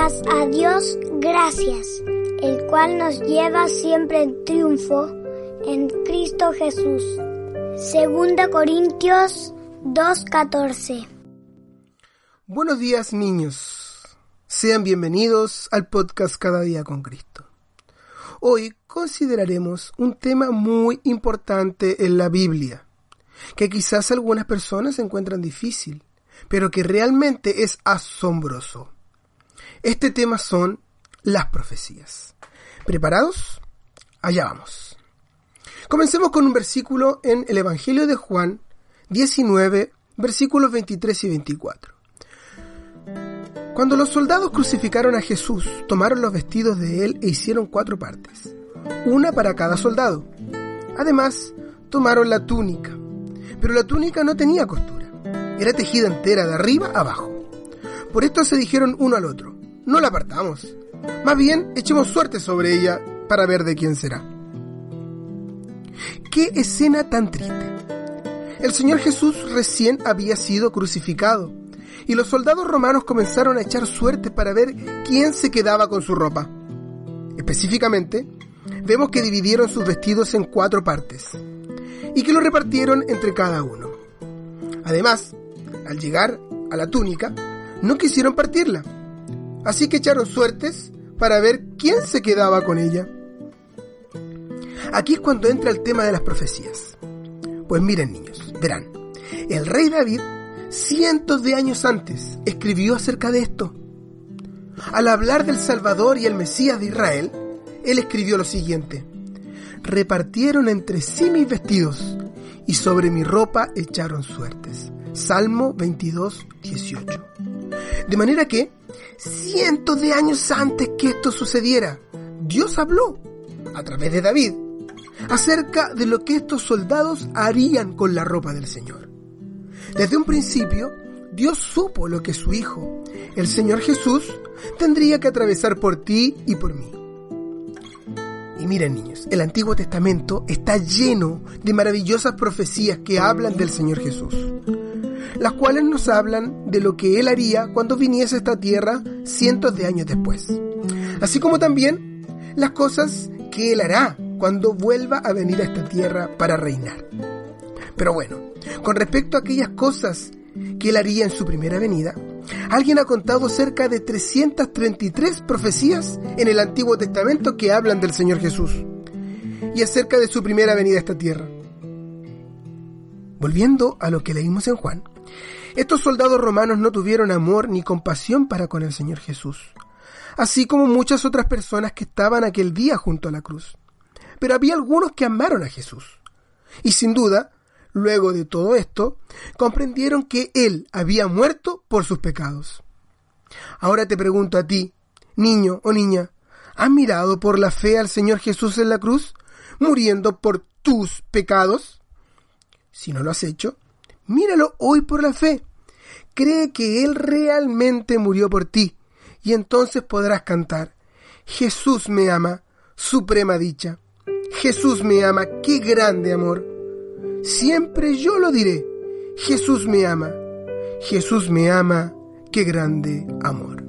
a Dios gracias, el cual nos lleva siempre en triunfo en Cristo Jesús. Segunda Corintios 2.14 Buenos días niños, sean bienvenidos al podcast Cada día con Cristo. Hoy consideraremos un tema muy importante en la Biblia, que quizás algunas personas encuentran difícil, pero que realmente es asombroso. Este tema son las profecías. ¿Preparados? Allá vamos. Comencemos con un versículo en el Evangelio de Juan 19, versículos 23 y 24. Cuando los soldados crucificaron a Jesús, tomaron los vestidos de él e hicieron cuatro partes, una para cada soldado. Además, tomaron la túnica, pero la túnica no tenía costura, era tejida entera de arriba a abajo. Por esto se dijeron uno al otro, no la apartamos, más bien echemos suerte sobre ella para ver de quién será. ¡Qué escena tan triste! El Señor Jesús recién había sido crucificado y los soldados romanos comenzaron a echar suerte para ver quién se quedaba con su ropa. Específicamente, vemos que dividieron sus vestidos en cuatro partes y que lo repartieron entre cada uno. Además, al llegar a la túnica, no quisieron partirla, así que echaron suertes para ver quién se quedaba con ella. Aquí es cuando entra el tema de las profecías. Pues miren niños, verán, el rey David cientos de años antes escribió acerca de esto. Al hablar del Salvador y el Mesías de Israel, él escribió lo siguiente. Repartieron entre sí mis vestidos y sobre mi ropa echaron suertes. Salmo 22, 18. De manera que, cientos de años antes que esto sucediera, Dios habló, a través de David, acerca de lo que estos soldados harían con la ropa del Señor. Desde un principio, Dios supo lo que su Hijo, el Señor Jesús, tendría que atravesar por ti y por mí. Y miren niños, el Antiguo Testamento está lleno de maravillosas profecías que hablan del Señor Jesús, las cuales nos hablan de lo que Él haría cuando viniese a esta tierra cientos de años después, así como también las cosas que Él hará cuando vuelva a venir a esta tierra para reinar. Pero bueno, con respecto a aquellas cosas que él haría en su primera venida, alguien ha contado cerca de 333 profecías en el Antiguo Testamento que hablan del Señor Jesús y acerca de su primera venida a esta tierra. Volviendo a lo que leímos en Juan, estos soldados romanos no tuvieron amor ni compasión para con el Señor Jesús, así como muchas otras personas que estaban aquel día junto a la cruz. Pero había algunos que amaron a Jesús. Y sin duda, luego de todo esto, comprendieron que Él había muerto por sus pecados. Ahora te pregunto a ti, niño o niña, ¿has mirado por la fe al Señor Jesús en la cruz, muriendo por tus pecados? Si no lo has hecho, míralo hoy por la fe. Cree que Él realmente murió por ti, y entonces podrás cantar, Jesús me ama, suprema dicha. Jesús me ama, qué grande amor. Siempre yo lo diré. Jesús me ama. Jesús me ama. Qué grande amor.